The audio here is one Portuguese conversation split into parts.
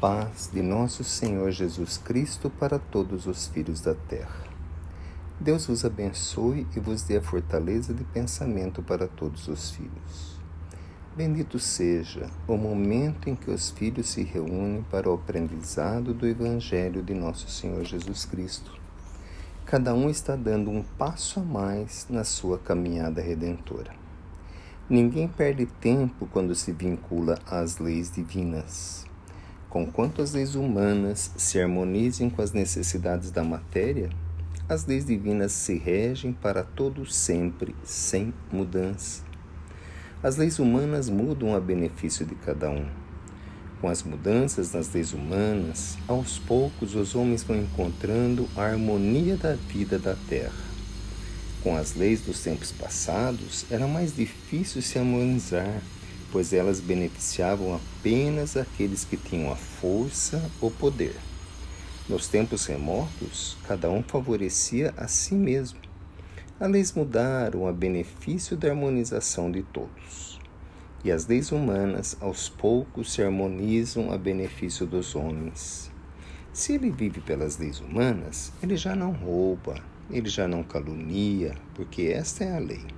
paz de nosso Senhor Jesus Cristo para todos os filhos da terra. Deus vos abençoe e vos dê a fortaleza de pensamento para todos os filhos. Bendito seja o momento em que os filhos se reúnem para o aprendizado do Evangelho de nosso Senhor Jesus Cristo. Cada um está dando um passo a mais na sua caminhada redentora. Ninguém perde tempo quando se vincula às leis divinas Conquanto as leis humanas se harmonizem com as necessidades da matéria, as leis divinas se regem para todo sempre, sem mudança. As leis humanas mudam a benefício de cada um. Com as mudanças nas leis humanas, aos poucos os homens vão encontrando a harmonia da vida da terra. Com as leis dos tempos passados, era mais difícil se harmonizar pois elas beneficiavam apenas aqueles que tinham a força ou poder. Nos tempos remotos, cada um favorecia a si mesmo. As leis mudaram a benefício da harmonização de todos. E as leis humanas, aos poucos, se harmonizam a benefício dos homens. Se ele vive pelas leis humanas, ele já não rouba, ele já não calunia, porque esta é a lei.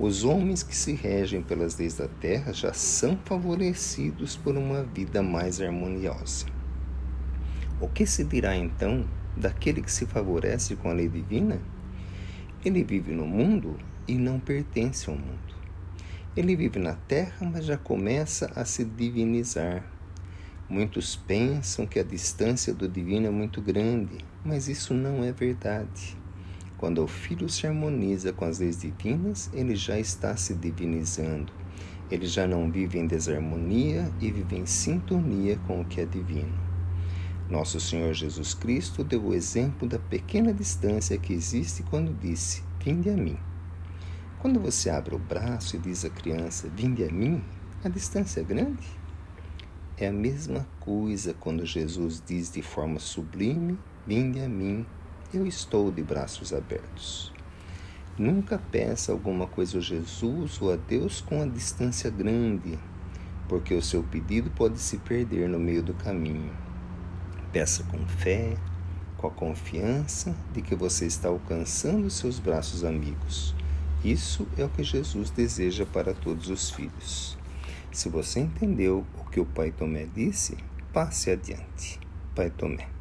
Os homens que se regem pelas leis da terra já são favorecidos por uma vida mais harmoniosa. O que se dirá então daquele que se favorece com a lei divina? Ele vive no mundo e não pertence ao mundo. Ele vive na terra, mas já começa a se divinizar. Muitos pensam que a distância do divino é muito grande, mas isso não é verdade. Quando o filho se harmoniza com as leis divinas, ele já está se divinizando. Ele já não vive em desarmonia e vive em sintonia com o que é divino. Nosso Senhor Jesus Cristo deu o exemplo da pequena distância que existe quando disse: Vinde a mim. Quando você abre o braço e diz à criança: Vinde a mim, a distância é grande? É a mesma coisa quando Jesus diz de forma sublime: Vinde a mim, eu estou de braços abertos. Nunca peça alguma coisa a Jesus ou a Deus com a distância grande, porque o seu pedido pode se perder no meio do caminho. Peça com fé, com a confiança de que você está alcançando seus braços amigos. Isso é o que Jesus deseja para todos os filhos. Se você entendeu o que o Pai Tomé disse, passe adiante. Pai Tomé.